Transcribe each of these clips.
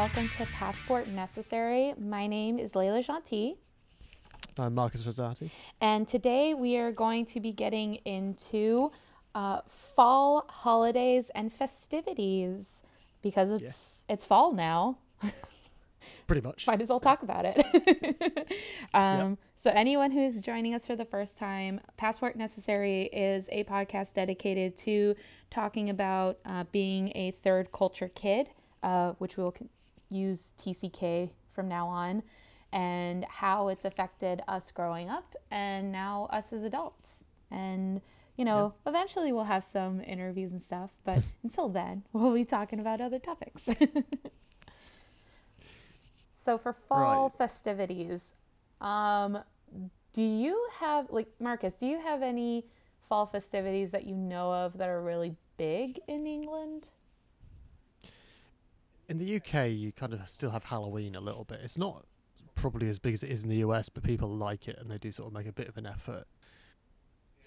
Hello, everyone, and welcome to Passport Necessary. My name is Layla Gentil, I'm Marcus Rosati. and today we are going to be getting into uh, fall holidays and festivities because it's Yes. it's fall now. Pretty much. Might as well talk about it. um, So, anyone who's joining us for the first time, Passport Necessary is a podcast dedicated to talking about uh, being a third culture kid, uh, which we will use TCK from now on, and how it's affected us growing up and now us as adults. And you know, eventually we'll have some interviews and stuff, but until then, we'll be talking about other topics. So for fall Right. festivities, um, do you have like Marcus? Do you have any fall festivities that you know of that are really big in England? In the UK, you kind of still have Halloween a little bit. It's not probably as big as it is in the US, but people like it and they do sort of make a bit of an effort.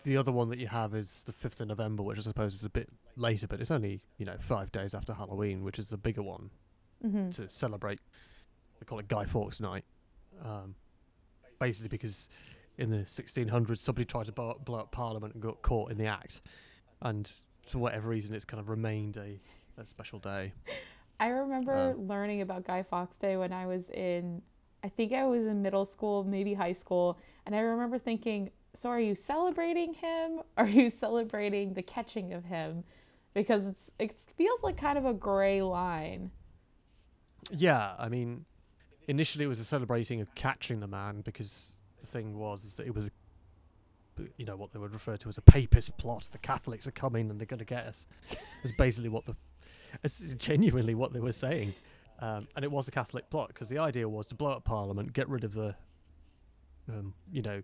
The other one that you have is the 5th of November, which I suppose is a bit later, but it's only, you know, five days after Halloween, which is the bigger one Mm-hmm. to celebrate. They call it Guy Fawkes Night. Um, basically, because in the 1600s, somebody tried to blow, blow up Parliament and got caught in the act. And for whatever reason, it's kind of remained a, a special day. I remember Uh. learning about Guy Fawkes Day when I was in, I think I was in middle school, maybe high school, and I remember thinking, so are you celebrating him? Are you celebrating the catching of him? Because it's it feels like kind of a gray line. Yeah, I mean, initially it was a celebrating of catching the man because the thing was that it was, you know, what they would refer to as a papist plot. The Catholics are coming and they're going to get us. It's basically what the, it's genuinely what they were saying. Um, and it was a Catholic plot because the idea was to blow up Parliament, get rid of the, um, you know,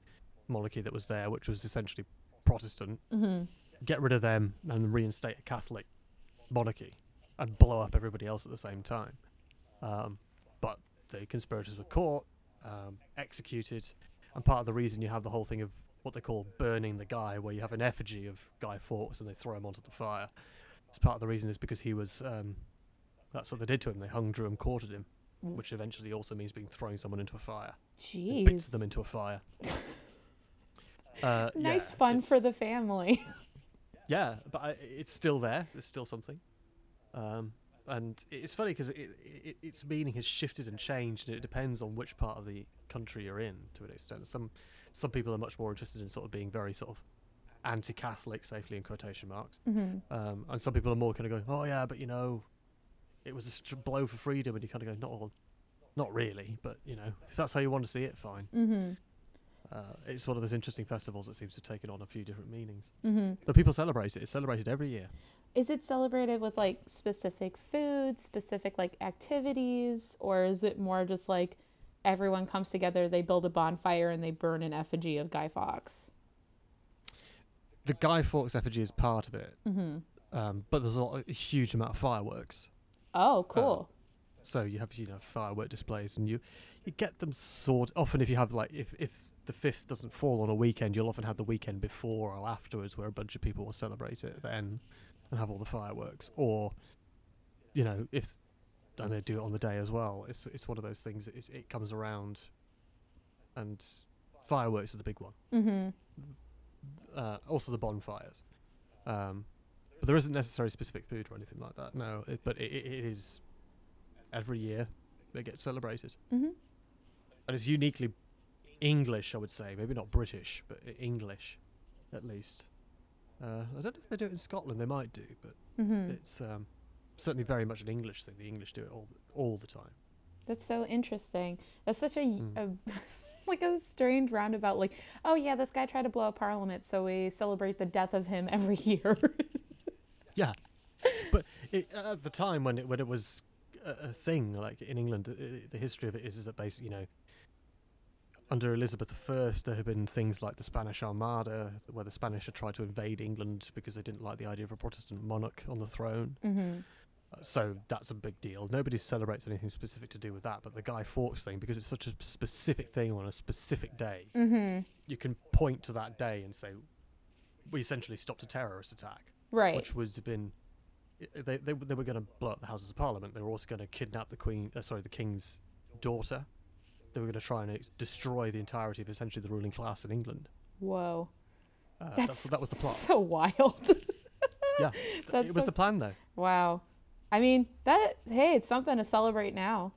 monarchy that was there, which was essentially Protestant, Mm-hmm. get rid of them and reinstate a Catholic monarchy and blow up everybody else at the same time. Um, but the conspirators were caught, um, executed, and part of the reason you have the whole thing of what they call burning the guy, where you have an effigy of Guy Fawkes and they throw him onto the fire. It's part of the reason is because he was. Um, that's what they did to him. They hung, drew, and quartered him, Mm. which eventually also means being throwing someone into a fire. Jeez. Bits them into a fire. Uh, nice yeah, fun for the family. Yeah, but I, it's still there. There's still something. Um, and it's funny because it, it, its meaning has shifted and changed, and it depends on which part of the country you're in to an extent. Some some people are much more interested in sort of being very sort of anti-Catholic, safely in quotation marks, mm-hmm. um, and some people are more kind of going, "Oh yeah, but you know, it was a str- blow for freedom," and you kind of go, "Not all, not really, but you know, if that's how you want to see it, fine." Mm-hmm. Uh, it's one of those interesting festivals that seems to have taken on a few different meanings, Mm-hmm. but people celebrate it. It's celebrated every year. Is it celebrated with like specific foods, specific like activities, or is it more just like everyone comes together, they build a bonfire, and they burn an effigy of Guy Fawkes? The Guy Fawkes effigy is part of it, Mm-hmm. um, but there's a, lot, a huge amount of fireworks. Oh, cool. So you have you know firework displays, and you you get them sort. Often, if you have like if if the fifth doesn't fall on a weekend, you'll often have the weekend before or afterwards, where a bunch of people will celebrate it then and have all the fireworks. Or you know if and they do it on the day as well. It's it's one of those things. It's, it comes around, and fireworks are the big one. mm-hmm. Uh, also the bonfires. Um, but there isn't necessarily specific food or anything like that. No, it, but it, it is every year it gets celebrated, Mm-hmm. and it's uniquely English, I would say. Maybe not British, but English, at least. Uh, I don't know if they do it in Scotland. They might do, but Mm-hmm. it's um, certainly very much an English thing. The English do it all all the time. That's so interesting. That's such a, Mm. a like a strange roundabout. Like, oh yeah, this guy tried to blow up Parliament, so we celebrate the death of him every year. Yeah, but it, at the time when it when it was a, a thing, like in England, the, the history of it is, is that basically, you know, under Elizabeth I, there have been things like the Spanish Armada, where the Spanish had tried to invade England because they didn't like the idea of a Protestant monarch on the throne. mm-hmm. So that's a big deal. Nobody celebrates anything specific to do with that, but the Guy Fawkes thing, because it's such a specific thing on a specific day, Mm-hmm. you can point to that day and say, we essentially stopped a terrorist attack Right. which was been they they, they were going to blow up the Houses of Parliament. They were also going to kidnap the Queen. Uh, sorry, the King's daughter. They were going to try and ex- destroy the entirety of essentially the ruling class in England. Whoa. Uh, That's that's, that was the plot. So wild. yeah, that's it was so- the plan though. wow. I mean, that hey, it's something to celebrate now.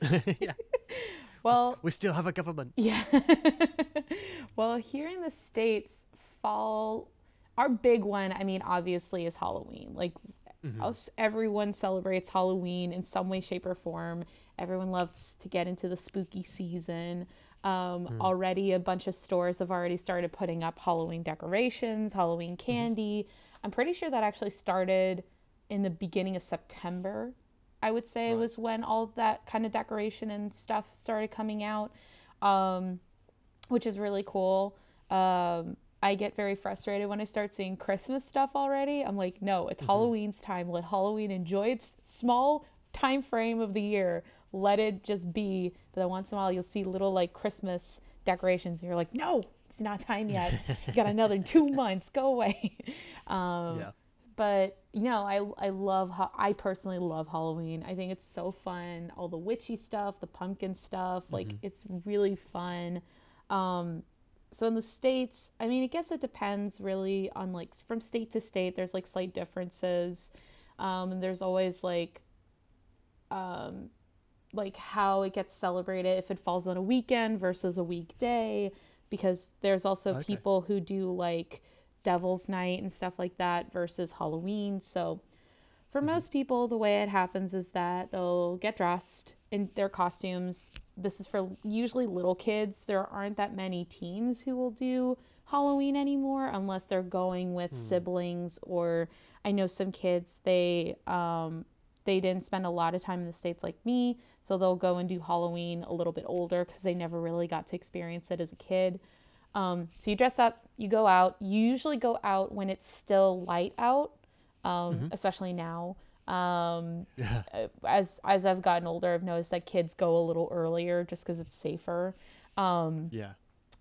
yeah, Well, we still have a government. Yeah. well, here in the States, fall, our big one, I mean, obviously, is Halloween. Like, Mhm. us, everyone celebrates Halloween in some way, shape, or form. Everyone loves to get into the spooky season. Um, Already, a bunch of stores have already started putting up Halloween decorations, Halloween candy. I'm pretty sure that actually started in the beginning of September. I would say Right. was when all that kind of decoration and stuff started coming out, um, which is really cool. Um, I get very frustrated when I start seeing Christmas stuff already. I'm like, no, it's Halloween's time. Let Halloween enjoy its small time frame of the year. Let it just be. But then once in a while, you'll see little like Christmas decorations, and you're like, no, it's not time yet. you got another two months. Go away. Um, yeah, but you know i i love how i personally love halloween. I think it's so fun all the witchy stuff the pumpkin stuff like it's really fun. Um so in the states i mean i guess it depends really on like from state to state there's like slight differences. Um and there's always like um like how it gets celebrated if it falls on a weekend versus a weekday because there's also Okay. people who do like devil's night and stuff like that versus halloween. So for most people the way it happens is that they'll get dressed in their costumes. This is for usually little kids. There aren't that many teens who will do halloween anymore unless they're going with siblings or i know some kids they um they didn't spend a lot of time in the states like me so they'll go and do halloween a little bit older because they never really got to experience it as a kid um, so you dress up you go out you usually go out when it's still light out um, especially now um, yeah, uh, as as i've gotten older i've noticed that kids go a little earlier just because it's safer um, yeah.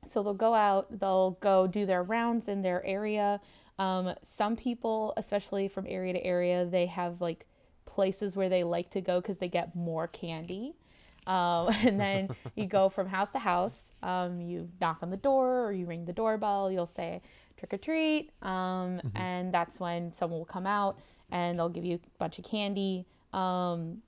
so they'll go out, they'll go do their rounds in their area. Um, some people, especially from area to area, they have like places where they like to go because they get more candy. Um, and then you go from house to house. Um, you knock on the door or you ring the doorbell. You'll say trick or treat. Um, And that's when someone will come out and they'll give you a bunch of candy. Um,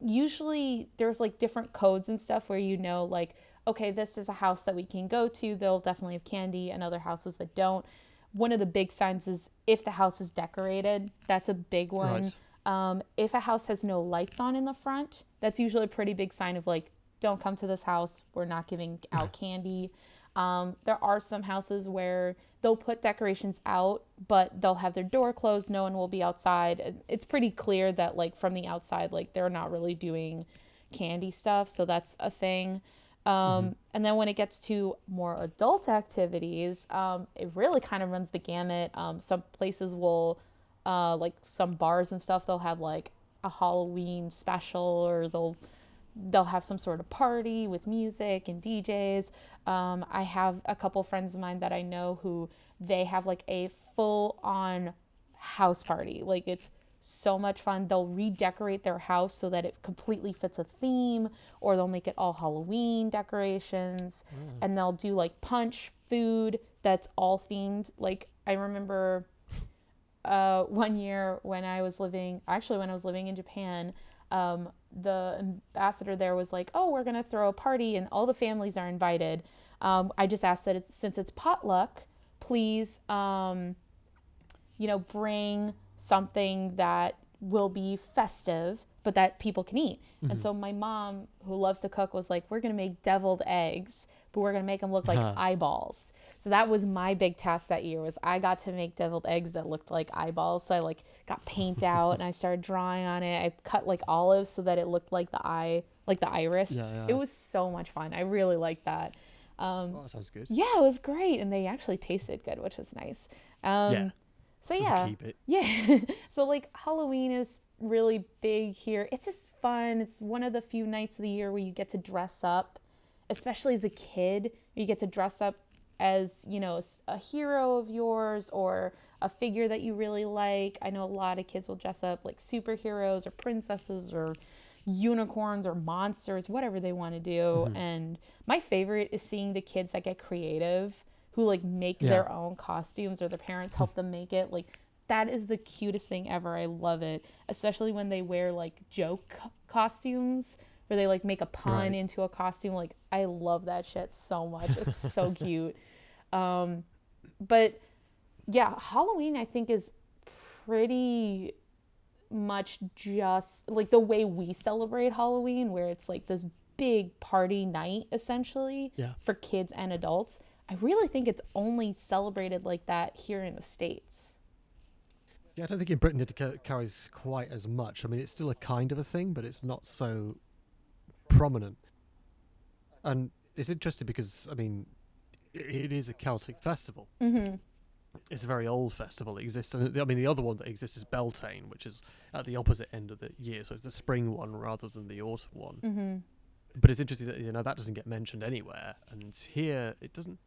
usually there's like different codes and stuff where you know like okay this is a house that we can go to they'll definitely have candy and other houses that don't one of the big signs is if the house is decorated that's a big one Right. Um, if a house has no lights on in the front that's usually a pretty big sign of like don't come to this house we're not giving out candy um, there are some houses where they'll put decorations out, but they'll have their door closed. No one will be outside. It's pretty clear that, like, from the outside, like, they're not really doing candy stuff. So that's a thing. Um, And then when it gets to more adult activities, um, it really kind of runs the gamut. Um, some places will, uh, like, some bars and stuff, they'll have, like, a Halloween special or they'll they'll have some sort of party with music and DJs. Um, I have a couple friends of mine that I know who they have like a full on house party. Like it's so much fun. They'll redecorate their house so that it completely fits a theme, or they'll make it all Halloween decorations, and they'll do like punch food that's all themed. Like I remember uh, one year when I was living, actually when I was living in Japan, um, the ambassador there was like, "Oh, we're gonna throw a party and all the families are invited." Um, I just asked that it's, since it's potluck, please, um, you know, bring something that will be festive, but that people can eat. And so my mom, who loves to cook, was like, "We're gonna make deviled eggs, but we're gonna make them look like Huh. eyeballs." So that was my big task that year was I got to make deviled eggs that looked like eyeballs. So I like got paint out and I started drawing on it. I cut like olives so that it looked like the eye, like the iris. Yeah, yeah. It was so much fun. I really liked that. Um, Oh, that sounds good. yeah, it was great, and they actually tasted good, which was nice. Um, Yeah. So Just yeah, keep it. yeah. so like Halloween is really big here. It's just fun. It's one of the few nights of the year where you get to dress up, especially as a kid. You get to dress up as you know a hero of yours or a figure that you really like. I know a lot of kids will dress up like superheroes or princesses or unicorns or monsters, whatever they want to do. Mm-hmm. And my favorite is seeing the kids that get creative who like make yeah. their own costumes or their parents help them make it. Like that is the cutest thing ever. I love it, especially when they wear like joke costumes where they like make a pun right. into a costume. Like I love that shit so much. It's so cute. Um, but yeah, Halloween I think is pretty much just like the way we celebrate Halloween, where it's like this big party night essentially yeah. for kids and adults. I really think it's only celebrated like that here in the States. Yeah, I don't think in Britain it carries quite as much. I mean, it's still a kind of a thing, but it's not so prominent. And it's interesting because, I mean, it is a Celtic festival. Mm-hmm. It's a very old festival. It exists. I mean, the other one that exists is Beltane, which is at the opposite end of the year. So it's the spring one rather than the autumn one. Mm-hmm. But it's interesting that you know that doesn't get mentioned anywhere, and here it doesn't.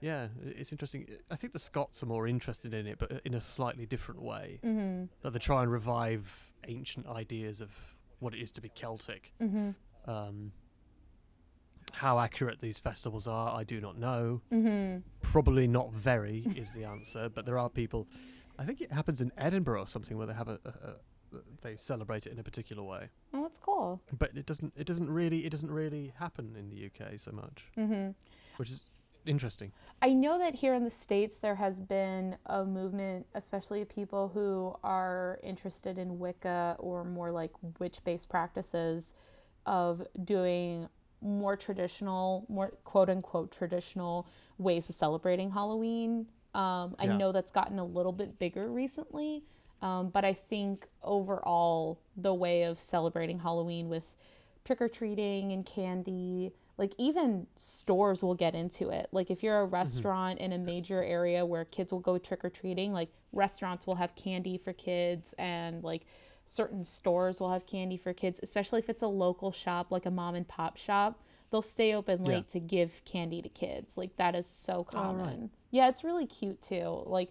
Yeah, it's interesting. I think the Scots are more interested in it, but in a slightly different way. Mm-hmm. That they try and revive ancient ideas of what it is to be Celtic. Mm-hmm. Um, how accurate these festivals are, I do not know. Mm-hmm. Probably not very is the answer, but there are people. I think it happens in Edinburgh or something where they have a, a, a they celebrate it in a particular way. Oh, that's cool. But it doesn't. It doesn't really. It doesn't really happen in the UK so much. Mm-hmm. Which is interesting. I know that here in the states there has been a movement, especially people who are interested in Wicca or more like witch-based practices, of doing more traditional, more quote unquote traditional ways of celebrating Halloween. Um, I yeah. know that's gotten a little bit bigger recently, um, but I think overall, the way of celebrating Halloween with trick or treating and candy, like even stores will get into it. Like if you're a mm-hmm. restaurant mm-hmm. in a major area where kids will go trick or treating, like restaurants will have candy for kids and like certain stores will have candy for kids, especially if it's a local shop like a mom and pop shop. They'll stay open late yeah. to give candy to kids. Like that is so common. Oh, right. Yeah, it's really cute too. Like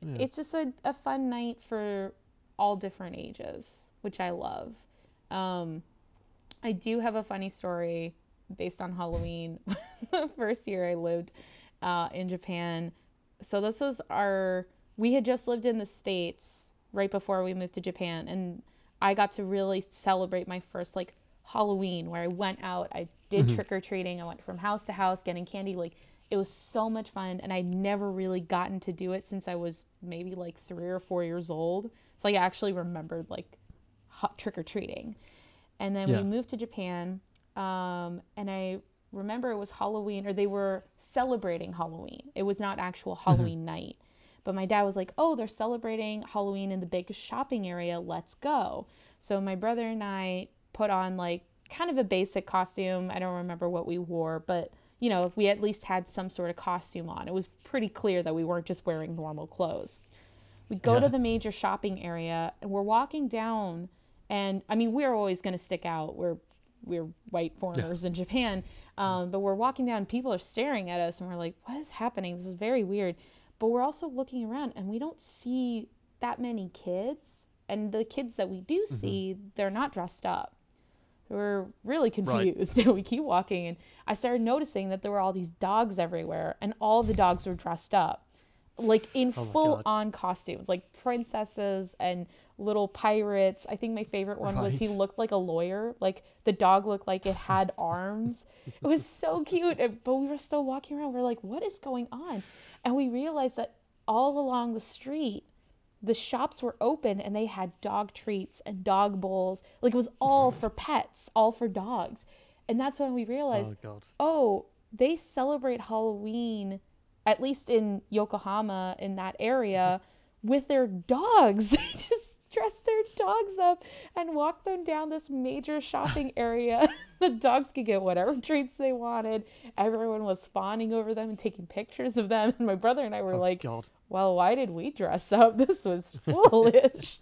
yeah. it's just a, a fun night for all different ages, which I love. Um, I do have a funny story based on Halloween. the first year I lived uh, in Japan. So this was our we had just lived in the states right before we moved to Japan and I got to really celebrate my first like Halloween where I went out, I did mm-hmm. trick or treating, I went from house to house getting candy like it was so much fun and I'd never really gotten to do it since I was maybe like 3 or 4 years old. So I actually remembered like trick or treating. And then yeah. we moved to Japan um, and I remember it was Halloween or they were celebrating Halloween. It was not actual mm-hmm. Halloween mm-hmm. night. But my dad was like, oh, they're celebrating Halloween in the big shopping area. Let's go. So my brother and I put on like kind of a basic costume. I don't remember what we wore, but you know, we at least had some sort of costume on. It was pretty clear that we weren't just wearing normal clothes. We go yeah. to the major shopping area and we're walking down and I mean, we're always going to stick out. We're we're white foreigners yeah. in Japan. Um, but we're walking down, people are staring at us, and we're like, "What is happening? This is very weird." But we're also looking around and we don't see that many kids. And the kids that we do mm-hmm. see, mm-hmm. they're not dressed up. we're really confused. Right. we keep walking and I started noticing that there were all these dogs everywhere and all the dogs were dressed up. Like in oh full God. on costumes, like princesses and little pirates. I think my favorite one right. was he looked like a lawyer. Like the dog looked like it had arms. It was so cute. But we were still walking around. We're like, what is going on? And we realized that all along the street, the shops were open and they had dog treats and dog bowls. Like it was all for pets, all for dogs. And that's when we realized, oh, oh, they celebrate Halloween, at least in Yokohama, in that area, with their dogs. They just dress their dogs up and walk them down this major shopping area. the dogs could get whatever treats they wanted. Everyone was fawning over them and taking pictures of them. And my brother and I were oh, like, God. well, why did we dress up? This was foolish.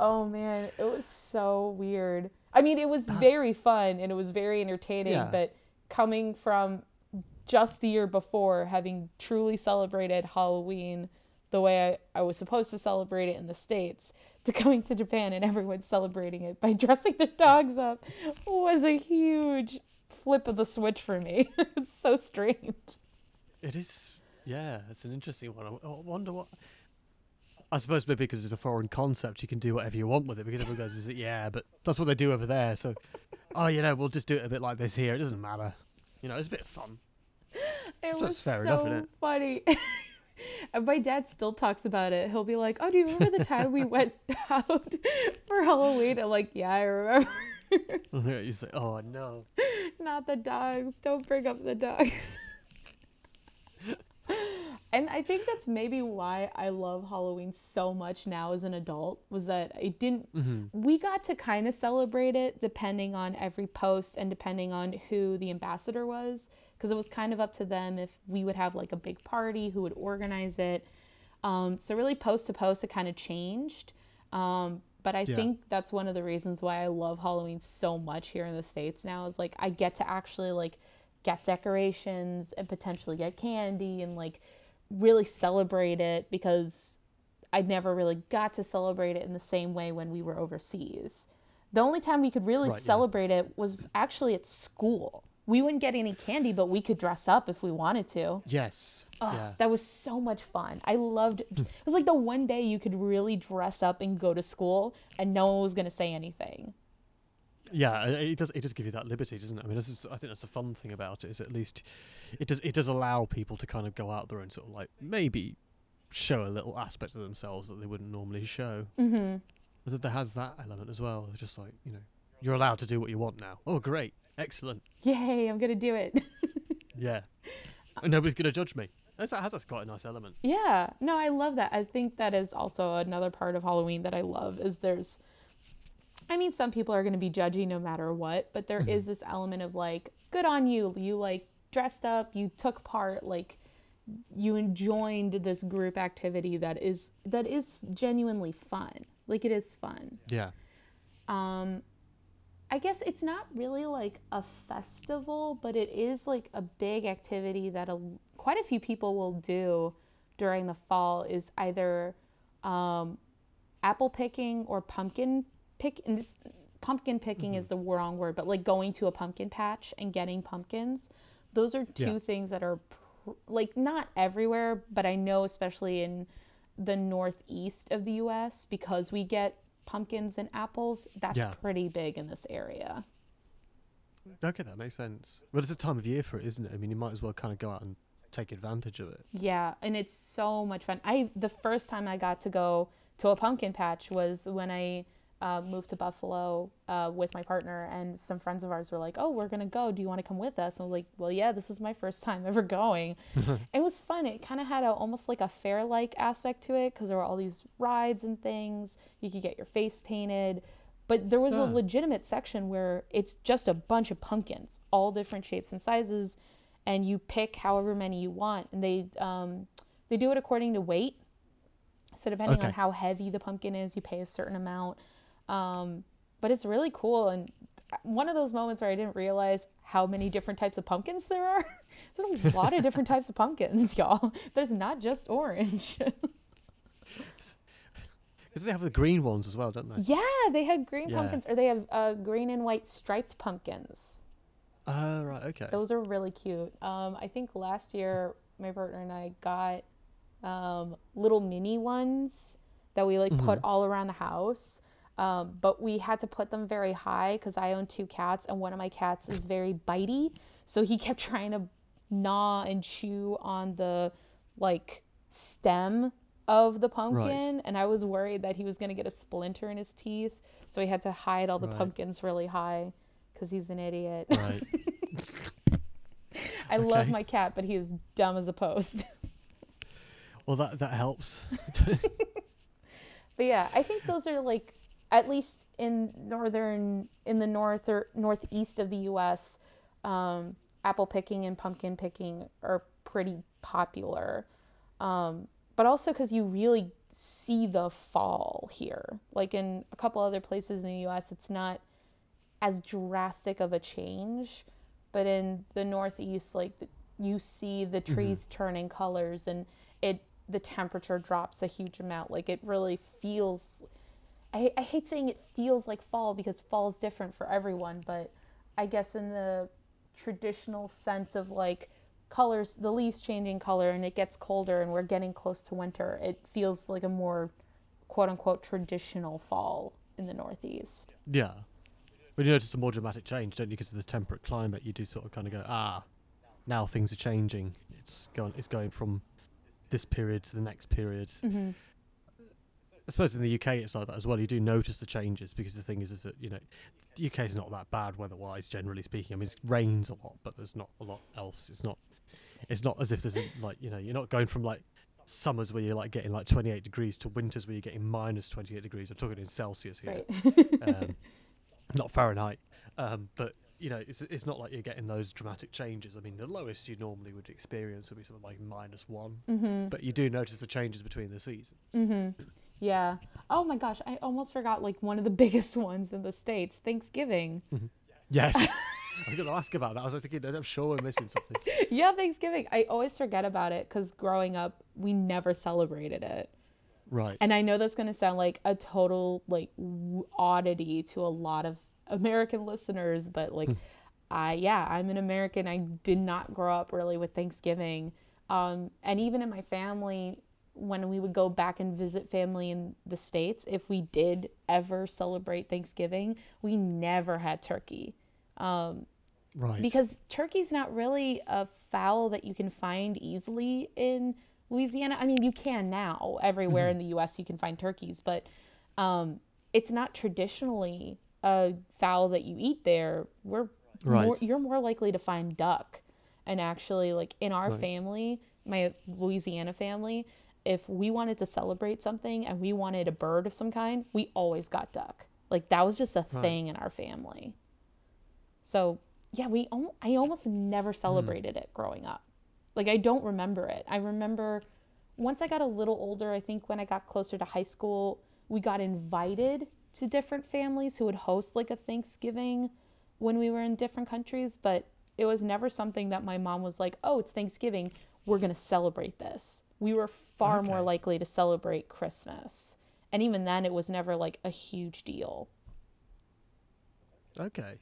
oh, man. It was so weird. I mean, it was uh. very fun and it was very entertaining, yeah. but coming from just the year before having truly celebrated Halloween the way I, I was supposed to celebrate it in the States to coming to Japan and everyone celebrating it by dressing their dogs up was a huge flip of the switch for me. it was so strange. It is, yeah, it's an interesting one. I, wonder what. I suppose maybe because it's a foreign concept, you can do whatever you want with it because everyone goes, yeah, but that's what they do over there. So, oh, you know, we'll just do it a bit like this here. It doesn't matter. You know, it's a bit fun. It was fair so enough, funny. And my dad still talks about it. He'll be like, "Oh, do you remember the time we went out for Halloween?" I'm like, "Yeah, I remember." you say, "Oh no, not the dogs! Don't bring up the dogs." and I think that's maybe why I love Halloween so much now as an adult was that I didn't mm-hmm. we got to kind of celebrate it depending on every post and depending on who the ambassador was because it was kind of up to them if we would have like a big party, who would organize it. Um, so really, post to post, it kind of changed. Um, but I yeah. think that's one of the reasons why I love Halloween so much here in the states now. Is like I get to actually like get decorations and potentially get candy and like really celebrate it because I never really got to celebrate it in the same way when we were overseas. The only time we could really right, celebrate yeah. it was actually at school we wouldn't get any candy, but we could dress up if we wanted to. Yes. Oh, yeah. That was so much fun. I loved it. was like the one day you could really dress up and go to school and no one was going to say anything. Yeah, it does. It does give you that liberty, doesn't it? I mean, this is. I think that's a fun thing about it. Is at least it does. It does allow people to kind of go out there and sort of like maybe show a little aspect of themselves that they wouldn't normally show. Mm-hmm. There has that element as well. It's just like you know, you're allowed to do what you want now. Oh, great! Excellent. Yay, I'm going to do it. yeah. Nobody's going to judge me. That's, that has that's quite a nice element. Yeah. No, I love that. I think that is also another part of Halloween that I love is there's I mean some people are going to be judgy no matter what, but there mm-hmm. this element of like good on you. You like dressed up, you took part, like you enjoyed this group activity that is that is genuinely fun. Like it is fun. Yeah. Um I guess it's not really like a festival, but it is like a big activity that a, quite a few people will do during the fall is either um, apple picking or pumpkin pick. And this pumpkin picking mm-hmm. is the wrong word, but like going to a pumpkin patch and getting pumpkins. Those are two yeah. things that are pr- like not everywhere, but I know especially in the northeast of the U.S. because we get pumpkins and apples, that's yeah. pretty big in this area. Okay, that makes sense. But it's a time of year for it, isn't it? I mean, you might as well kind of go out and take advantage of it. Yeah, and it's so much fun. I the first time I got to go to a pumpkin patch was when I uh, moved to Buffalo uh, with my partner, and some friends of ours were like, "Oh, we're gonna go. Do you want to come with us?" And I was like, "Well, yeah, this is my first time ever going." it was fun. It kind of had a, almost like a fair-like aspect to it because there were all these rides and things. You could get your face painted, but there was a legitimate section where it's just a bunch of pumpkins, all different shapes and sizes, and you pick however many you want, and they um, they do it according to weight. So depending okay. on how heavy the pumpkin is, you pay a certain amount. Um, but it's really cool and one of those moments where I didn't realize how many different types of pumpkins there are. There's a lot of different types of pumpkins, y'all. There's not just orange. Because they have the green ones as well, don't they? Yeah, they have green yeah. pumpkins, or they have uh, green and white striped pumpkins. Oh, uh, right, okay. Those are really cute. Um, I think last year my partner and I got um, little mini ones that we like mm-hmm. put all around the house. Um, but we had to put them very high because I own two cats, and one of my cats is very bitey. So he kept trying to gnaw and chew on the like stem of the pumpkin, right. and I was worried that he was going to get a splinter in his teeth. So he had to hide all the right. pumpkins really high because he's an idiot. Right. I okay. love my cat, but he is dumb as a post. well, that that helps. but yeah, I think those are like at least in northern in the north or northeast of the U.S., um, apple picking and pumpkin picking are pretty popular. Um, but also because you really see the fall here. Like in a couple other places in the U.S., it's not as drastic of a change, but in the Northeast, like you see the trees turning colors and it the temperature drops a huge amount. Like it really feels I, I hate saying it feels like fall because fall is different for everyone, but I guess in the traditional sense of like colors, the leaves changing color and it gets colder and we're getting close to winter, it feels like a more quote unquote traditional fall in the Northeast. Yeah. When you notice a more dramatic change, don't you? Because of the temperate climate, you do sort of kind of go, ah, now things are changing. It's going, it's going from this period to the next period. Mm-hmm. I suppose in the UK it's like that as well. You do notice the changes because the thing is, is that you know, the UK is not that bad weather-wise, generally speaking. I mean, it rains a lot, but there's not a lot else. It's not, it's not as if there's a, like you know, you're not going from like summers where you're like getting like 28 degrees to winters where you're getting minus 28 degrees. I'm talking in Celsius here, Right. um, not Fahrenheit. Um, but you know, it's it's not like you're getting those dramatic changes. I mean, the lowest you normally would experience would be something like minus one, mm-hmm. but you do notice the changes between the seasons. Mm-hmm. Yeah. Oh my gosh, I almost forgot like one of the biggest ones in the states, Thanksgiving. Yes. I'm going to ask about that. I was thinking, I'm sure we're missing something. yeah, Thanksgiving. I always forget about it because growing up, we never celebrated it. Right. And I know that's going to sound like a total like oddity to a lot of American listeners, but like, I yeah, I'm an American. I did not grow up really with Thanksgiving, um, and even in my family, when we would go back and visit family in the states, if we did ever celebrate Thanksgiving, we never had turkey. Um, right. because turkey's not really a fowl that you can find easily in Louisiana. I mean, you can now everywhere in the U.S. You can find turkeys, but um, it's not traditionally a fowl that you eat there. We're Right. more, you're more likely to find duck, and actually, like in our Right. family, my Louisiana family, if we wanted to celebrate something and we wanted a bird of some kind, we always got duck. Like that was just a Right. thing in our family. So yeah, we I almost never hmm. celebrated it growing up. Like I don't remember it. I remember once I got a little older, I think when I got closer to high school, we got invited to different families who would host like a Thanksgiving when we were in different countries, but it was never something that my mom was like, "Oh, it's Thanksgiving. We're going to celebrate this." We were far more likely to celebrate Christmas. And even then it was never like a huge deal. okay.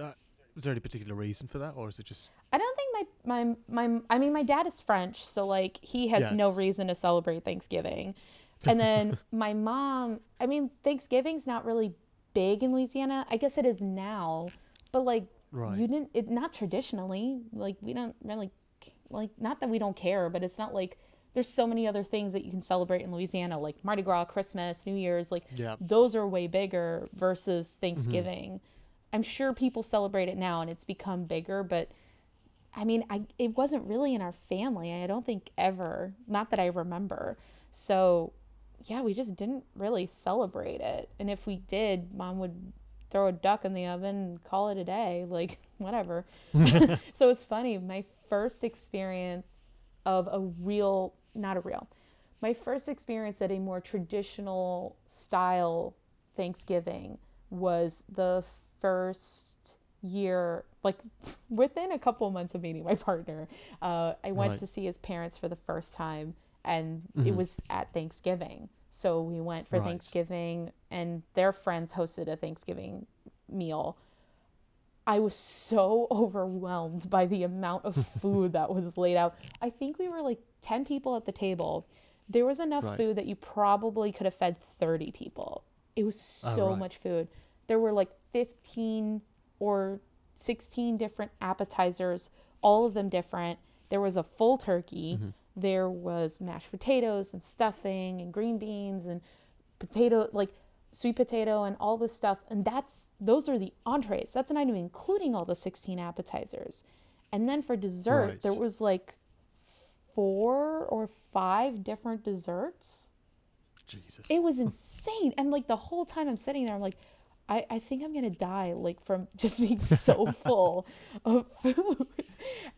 Uh, is there any particular reason for that, or is it just I don't think my my my I mean my dad is French, so like he has no reason to celebrate Thanksgiving. And then my mom, I mean Thanksgiving's not really big in Louisiana. I guess it is now, but like right? you didn't it not traditionally. Like we don't really like not that we don't care, but it's not like there's so many other things that you can celebrate in Louisiana like Mardi Gras, Christmas, New Year's, like Yeah. those are way bigger versus mm-hmm. Thanksgiving. I'm sure people celebrate it now and it's become bigger, but I mean, I it wasn't really in our family. I don't think ever, not that I remember. So, yeah, we just didn't really celebrate it. And if we did, mom would throw a duck in the oven and call it a day, like whatever. so it's funny, my first experience of a real, not a real. My first experience at a more traditional style Thanksgiving was the first year, like within a couple months of meeting my partner. Uh, I went Right. to see his parents for the first time, and it was at Thanksgiving. So we went for Right. Thanksgiving, and their friends hosted a Thanksgiving meal. I was so overwhelmed by the amount of food that was laid out. I think we were like 10 people at the table. There was enough Right. food that you probably could have fed 30 people. It was Oh, so right. much food. There were like 15 or 16 different appetizers, all of them different. There was a full turkey. Mm-hmm. There was mashed potatoes and stuffing and green beans and potato like sweet potato and all this stuff and that's those are the entrees that's not even including all the 16 appetizers and then for dessert Right. there was like four or five different desserts? Jesus. it was insane. And like the whole time i'm sitting there i'm like i, I think i'm gonna die like from just being so full of food.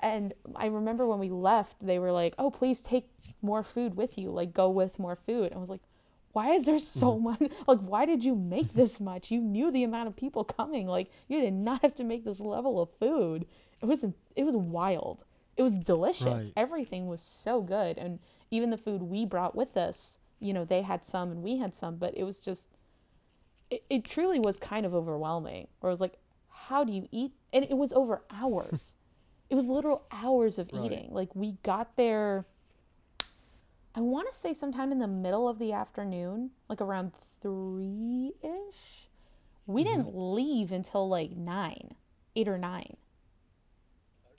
And i remember when we left they were like oh please take more food with you. Like go with more food. I was like why is there so mm-hmm. much? Like why did you make this much? You knew the amount of people coming. Like you did not have to make this level of food. It wasn't it was wild it was delicious. Right. Everything was so good. And even the food we brought with us, you know, they had some and we had some, but it was just, it, it truly was kind of overwhelming. Where I was like, how do you eat? And it was over hours. it was literal hours of Right. eating. Like we got there, I want to say sometime in the middle of the afternoon, like around three ish. We mm-hmm. didn't leave until like nine, eight or nine.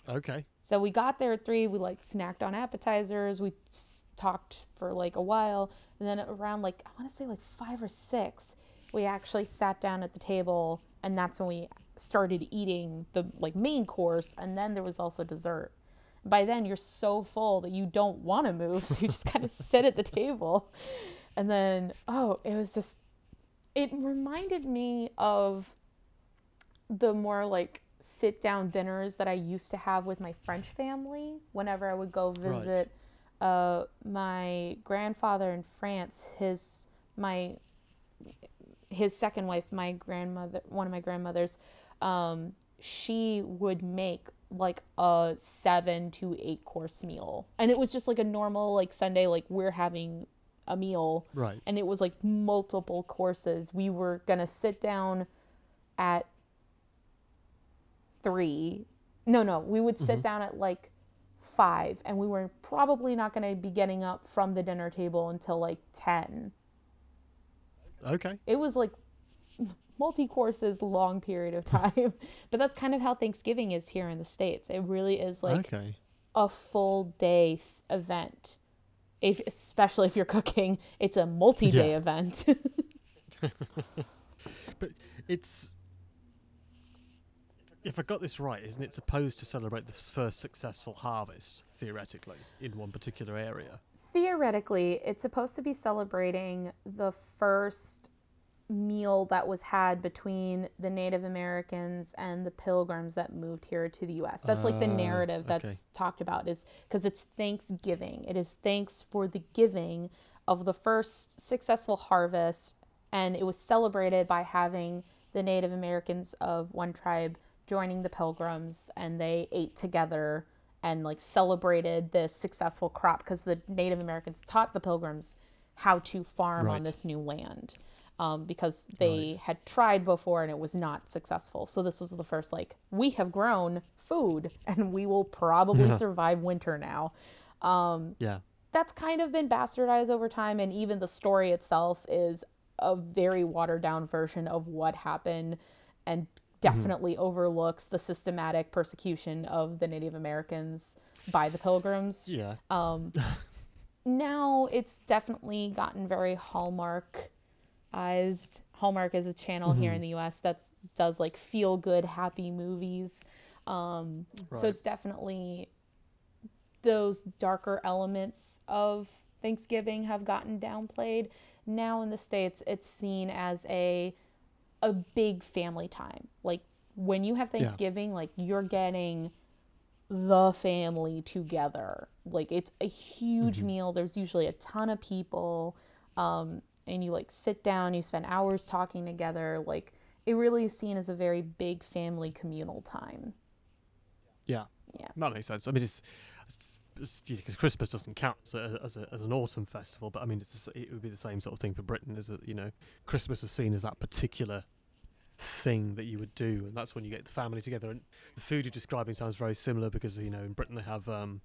Okay. So we got there at three. We like snacked on appetizers. We talked for like a while, and then around like I want to say like five or six, we actually sat down at the table, and that's when we started eating the like main course, and then there was also dessert. By then you're so full that you don't want to move, so you just kind of sit at the table, and then oh, it was just it reminded me of the more like sit down dinners that I used to have with my French family whenever I would go Right. visit uh, my grandfather in France. His my his second wife, my grandmother, one of my grandmothers, um, she would make like a seven to eight course meal, and it was just like a normal like Sunday, like we're having a meal Right. and it was like multiple courses. We were gonna sit down at three. No, no, we would sit mm-hmm. down at like five, and we were probably not gonna be getting up from the dinner table until like ten. Okay. It was like multi courses, long period of time. but that's kind of how Thanksgiving is here in the states. It really is like okay. a full day event. If especially if you're cooking, it's a multi-day Yeah. event. But it's if I got this right, isn't it supposed to celebrate the first successful harvest theoretically in one particular area? Theoretically, it's supposed to be celebrating the first meal that was had between the Native Americans and the pilgrims that moved here to the US. That's like the Ah, narrative that's okay. talked about is because it's Thanksgiving. It is thanks for the giving of the first successful harvest and it was celebrated by having the Native Americans of one tribe joining the pilgrims and they ate together and like celebrated this successful crop because the Native Americans taught the pilgrims how to farm on this new land um, because they Right. had tried before and it was not successful. So this was the first like we have grown food and we will probably survive winter now. Yeah. That's kind of been bastardized over time, and even the story itself is a very watered down version of what happened and definitely overlooks the systematic persecution of the Native Americans by the pilgrims. Yeah. Um, now it's definitely gotten very hallmarkized. Hallmark is a channel here in the us that does like feel good happy movies. Um, so it's definitely those darker elements of thanksgiving have gotten downplayed. Now in the states it's seen as a a big family time like when you have thanksgiving like you're getting the family together. Like it's a huge meal. There's usually a ton of people. Um, and you like sit down, you spend hours talking together. Like it really is seen as a very big family communal time. Yeah. Yeah. That makes sense. I mean, it's because Christmas doesn't count as, a, as, a, as an autumn festival, but I mean, it's it would be the same sort of thing for Britain. Is that you know, Christmas is seen as that particular thing that you would do, and that's when you get the family together. And the food you're describing sounds very similar because you know in Britain they have um,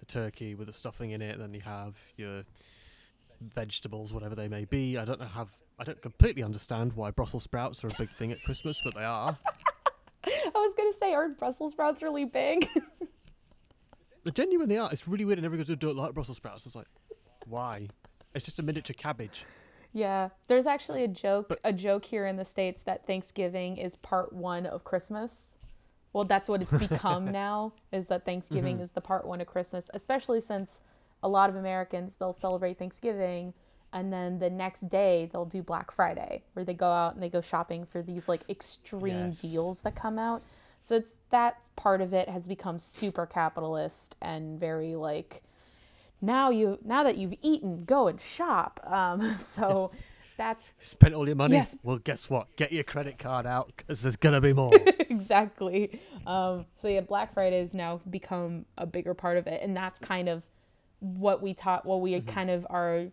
the turkey with the stuffing in it, then you have your vegetables, whatever they may be. I don't know have I don't completely understand why Brussels sprouts are a big thing at Christmas, but they are. I was gonna say, aren't Brussels sprouts really big? They genuinely are. It's really weird, and everybody goes, "I don't like Brussels sprouts." It's like, why? It's just a miniature cabbage. Yeah, there's actually a joke, But- a joke here in the states that Thanksgiving is part one of Christmas. Well, that's what it's become now. Is that Thanksgiving mm-hmm. is the part one of Christmas, especially since a lot of Americans they'll celebrate Thanksgiving and then the next day they'll do Black Friday where they go out and they go shopping for these like extreme Yes. deals that come out. So it's that part of it has become super capitalist and very like now you now that you've eaten, go and shop. Um, so That's spent all your money. Yes. Well, guess what? Get your credit card out because there's gonna be more. exactly. Um, so yeah, Black Friday has now become a bigger part of it, and that's kind of what we taught. What we kind of are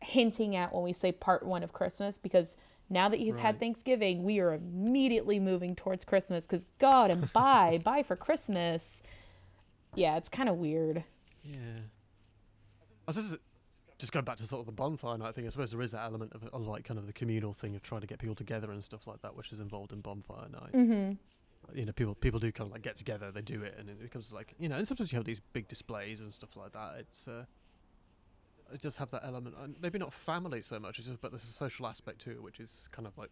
hinting at when we say part one of Christmas, because now that you've had Thanksgiving, we are immediately moving towards Christmas. Because God and buy, buy for Christmas. Yeah, it's kind of weird. yeah. I suppose just, just going back to sort of the bonfire night thing. I suppose there is that element of, of like kind of the communal thing of trying to get people together and stuff like that, which is involved in bonfire night. Mm-hmm. you know, people people do kind of like get together, they do it, and it becomes like you know, and sometimes you have these big displays and stuff like that. It's uh, it does have that element, and maybe not family so much, it's just, but there's a social aspect to it, which is kind of like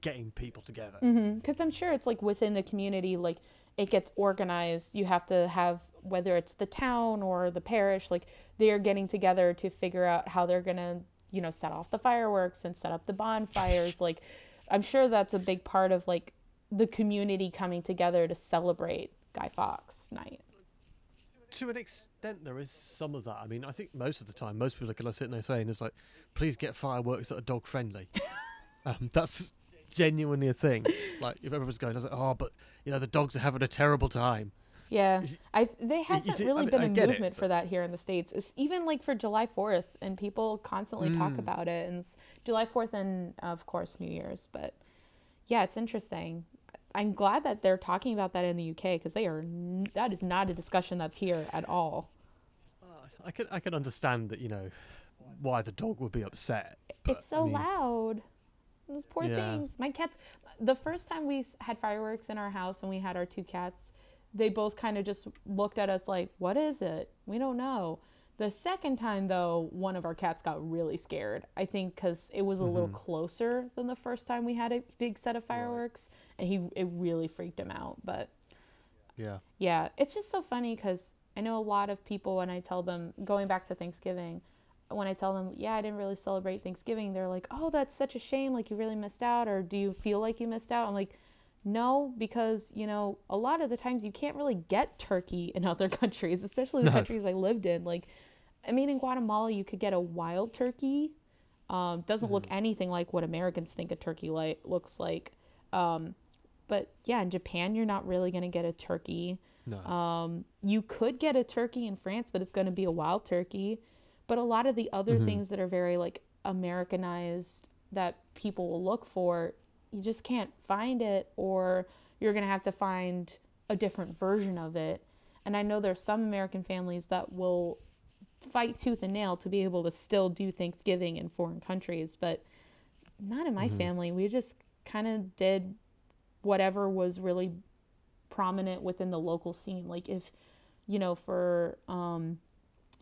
getting people together. Because I'm sure it's like within the community, like it gets organized. You have to have whether it's the town or the parish, like they are getting together to figure out how they're gonna, you know, set off the fireworks and set up the bonfires. like, I'm sure that's a big part of like the community coming together to celebrate Guy Fawkes Night. To an extent, there is some of that. I mean, I think most of the time, most people are kind of sitting there saying, "It's like, please get fireworks that are dog friendly." um, that's genuinely a thing. Like, if everyone's going, I was like, "Oh, but you know, the dogs are having a terrible time." Yeah, I there hasn't did- I really mean, been I a get it, movement for that here in the states. It's even like for July Fourth, and people constantly talk Mm. about it. And July Fourth, and of course New Year's. But yeah, it's interesting. I'm glad that they're talking about that in the UK because they are. n- That is not a discussion that's here at all. I can I can understand that you know why the dog would be upset. but, it's I so mean, loud. Those poor Yeah. things. My cats. The first time we had fireworks in our house and we had our two cats, they both kind of just looked at us like, "What is it? We don't know." The second time though, one of our cats got really scared. I think because it was a little Mm-hmm. closer than the first time we had a big set of fireworks, and he it really freaked him out. But Yeah. yeah, it's just so funny because I know a lot of people when I tell them going back to Thanksgiving, when I tell them, yeah, I didn't really celebrate Thanksgiving, they're like, oh, that's such a shame. Like you really missed out, or do you feel like you missed out? I'm like, no, because you know a lot of the times you can't really get turkey in other countries, especially the No. countries I lived in. Like, I mean, in Guatemala you could get a wild turkey. Um, doesn't look anything like what Americans think a turkey like looks like. Um, but yeah, in Japan you're not really gonna get a turkey. No. Um, you could get a turkey in France, but it's going to be a wild turkey. But a lot of the other things that are very like Americanized that people will look for, you just can't find it, or you're going to have to find a different version of it. And I know there's some American families that will fight tooth and nail to be able to still do Thanksgiving in foreign countries, but not in my family. We just kind of did whatever was really prominent within the local scene. Like if, you know, for um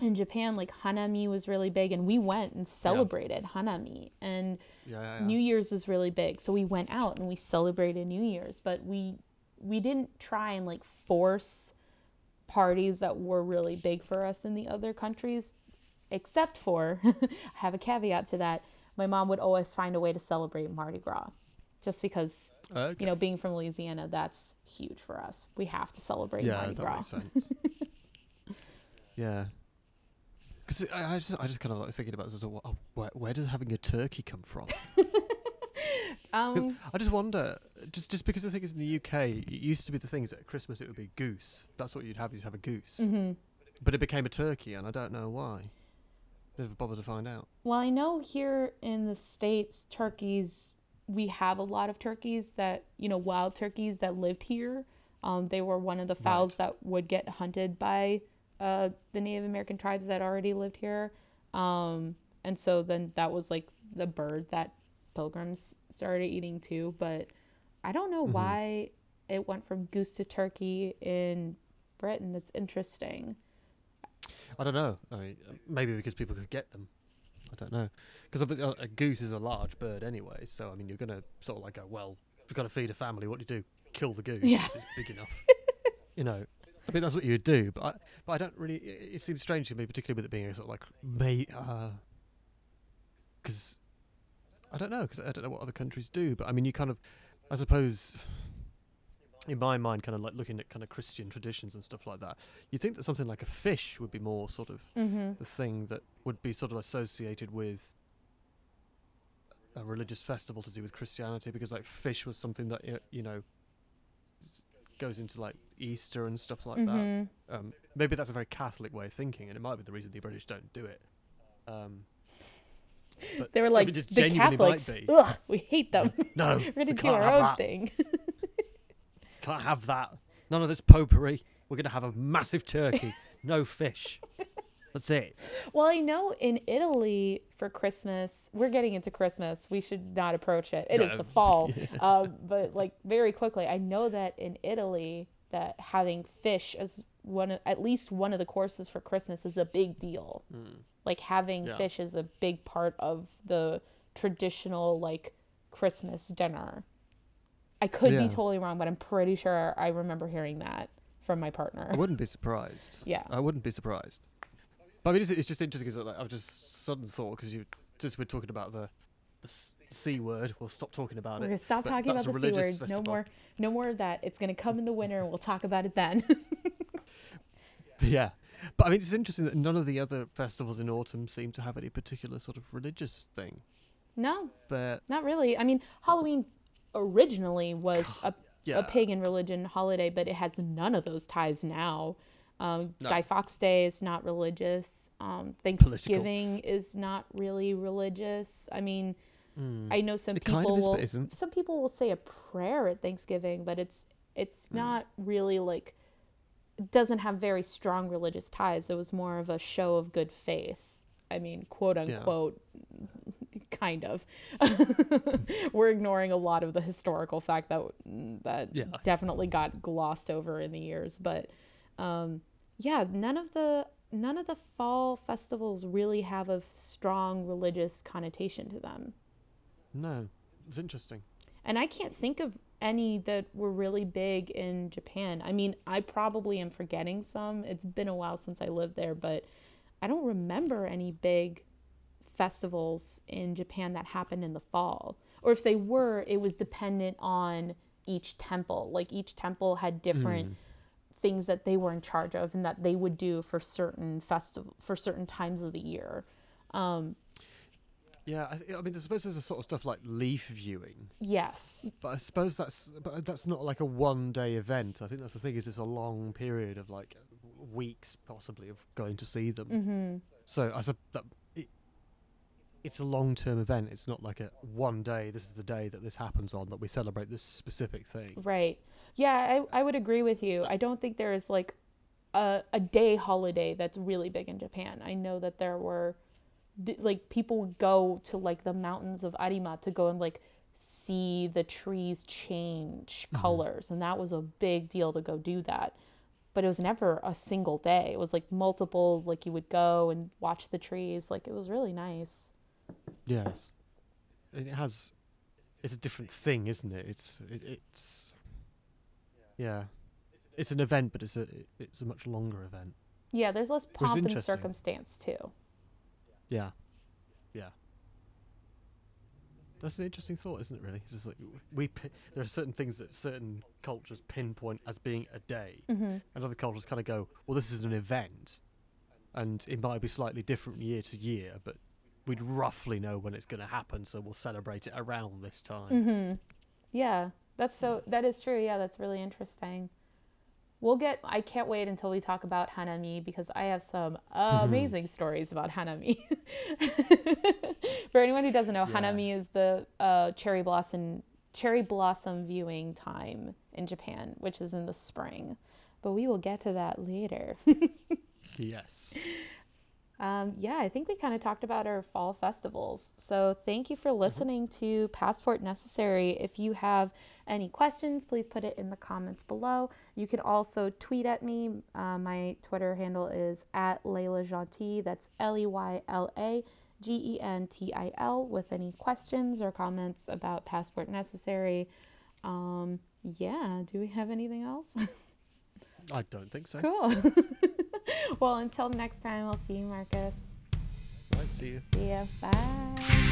in Japan, like Hanami was really big and we went and celebrated Hanami. And yeah, yeah, yeah. New Year's is really big. So we went out and we celebrated New Year's, but we we didn't try and like force parties that were really big for us in the other countries except for I have a caveat to that. My mom would always find a way to celebrate Mardi Gras. Just because Okay. you know, being from Louisiana, that's huge for us. We have to celebrate yeah, Mardi that Gras. makes sense. yeah. Because I, I just, I just kind of like thinking about this as a, oh, where, where does having a turkey come from? Um, I just wonder, just just because the thing is in the UK, it used to be the things at Christmas it would be goose. That's what you'd have. You'd have a goose, mhm. but it became a turkey, and I don't know why. Never bothered to find out. Well, I know here in the States, turkeys, we have a lot of turkeys that, you know, wild turkeys that lived here. Um, they were one of the fowls that would get hunted by uh, the Native American tribes that already lived here. Um, and so then that was like the bird that pilgrims started eating too. But I don't know why it went from goose to turkey in Britain. That's interesting. I don't know. I mean, uh, maybe because people could get them. I don't know. Because a goose is a large bird anyway, so I mean, you're gonna sort of like go, well, if you've got to feed a family, what do you do? Kill the goose Yeah. it's big enough. you know, I mean that's what you would do. But I, but I don't really. It, it seems strange to me, particularly with it being a sort of like may, because I don't know, because I don't know what other countries do. But I mean, you kind of, I suppose. In my mind, kind of like looking at kind of Christian traditions and stuff like that, you think that something like a fish would be more sort of Mm-hmm. the thing that would be sort of associated with a religious festival to do with Christianity because like fish was something that you know goes into like Easter and stuff like that. Mhm. Um, maybe that's a very Catholic way of thinking, and it might be the reason the British don't do it. Um, They were I like mean, the Catholics. Ugh, we hate them. No, We're gonna we do our own that. thing. Can't have that. None of this popery. We're gonna have a massive turkey. no fish. That's it. Well, I know in Italy for Christmas, we're getting into Christmas. We should not approach it. It is No. the fall. um, but like very quickly, I know that in Italy, that having fish as one, of, at least one of the courses for Christmas is a big deal. Hmm. Like having Yeah. fish is a big part of the traditional like Christmas dinner. I could Yeah. be totally wrong, but I'm pretty sure I remember hearing that from my partner. I wouldn't be surprised. Yeah. I wouldn't be surprised. But I mean, it's, it's just interesting because like, I've just sudden thought because you just we're talking about the the c word. We'll stop talking about We're it. gonna stop but talking about the c word. No more, no more of that. It's gonna come in the winter, and we'll talk about it then. Yeah. But I mean, it's interesting that none of the other festivals in autumn seem to have any particular sort of religious thing. no, They're not really. I mean, Halloween originally was a, yeah. a pagan religion holiday, but it has none of those ties now. Um, No. Guy Fawkes Day is not religious. Um, Thanksgiving is not really religious. I mean, I know some. It kind people of is, will isn't. some people will say a prayer at Thanksgiving, but it's it's Hmm. not really like it doesn't have very strong religious ties. It was more of a show of good faith. I mean, quote unquote, kind of. We're ignoring a lot of the historical fact that that Yeah. definitely got glossed over in the years, but um, yeah, none of the none of the fall festivals really have a strong religious connotation to them. No. It's interesting. And I can't think of any that were really big in Japan. I mean, I probably am forgetting some. It's been a while since I lived there, but I don't remember any big festivals in Japan that happened in the fall. Or if they were, it was dependent on each temple. Like each temple had different things that they were in charge of and that they would do for certain festival for certain times of the year. Um, Yeah, I, I mean, I suppose there's a sort of stuff like leaf viewing, yes, but I suppose that's but that's not like a one day event. I think that's the thing is it's a long period of like weeks possibly of going to see them. hmm So I sup- that it, it's a long term event. It's not like a one day. This is the day that this happens on that we celebrate this specific thing. Right. Yeah, I, I would agree with you. I don't think there is like a, a day holiday that's really big in Japan. I know that there were th- like people would go to like the mountains of Arima to go and like see the trees change mm-hmm. colors and that was a big deal to go do that. But it was never a single day. It was like multiple like you would go and watch the trees. Like it was really nice. Yes, it has. It's a different thing, isn't it? It's it, it's. Yeah, it's an event, but it's a it's a much longer event. Yeah, there's less pomp and circumstance too. Yeah, yeah. That's an interesting thought, isn't it? Really, it's just like we pi- there are certain things that certain cultures pinpoint as being a day, hmm and other cultures kind of go, "Well, this is an event," and it might be slightly different year to year, but we'd roughly know when it's going to happen, so we'll celebrate it around this time. Mm-hmm. Yeah, that's so. That is true. Yeah, that's really interesting. We'll get. I can't wait until we talk about Hanami because I have some amazing stories about Hanami. For anyone who doesn't know, Yeah. Hanami is the uh, cherry blossom cherry blossom viewing time in Japan, which is in the spring. But we will get to that later. Yes. Um, yeah, I think we kind of talked about our fall festivals. So thank you for listening to Passport Necessary. If you have any questions, please put it in the comments below. You can also tweet at me. Uh, my Twitter handle is at Leyla Gentil. That's L E Y L A G E N T I L with any questions or comments about Passport Necessary. Um, yeah, do we have anything else? I don't think so. cool. well, until next time, I'll see you, Marcus. Right, see you. See ya. Bye.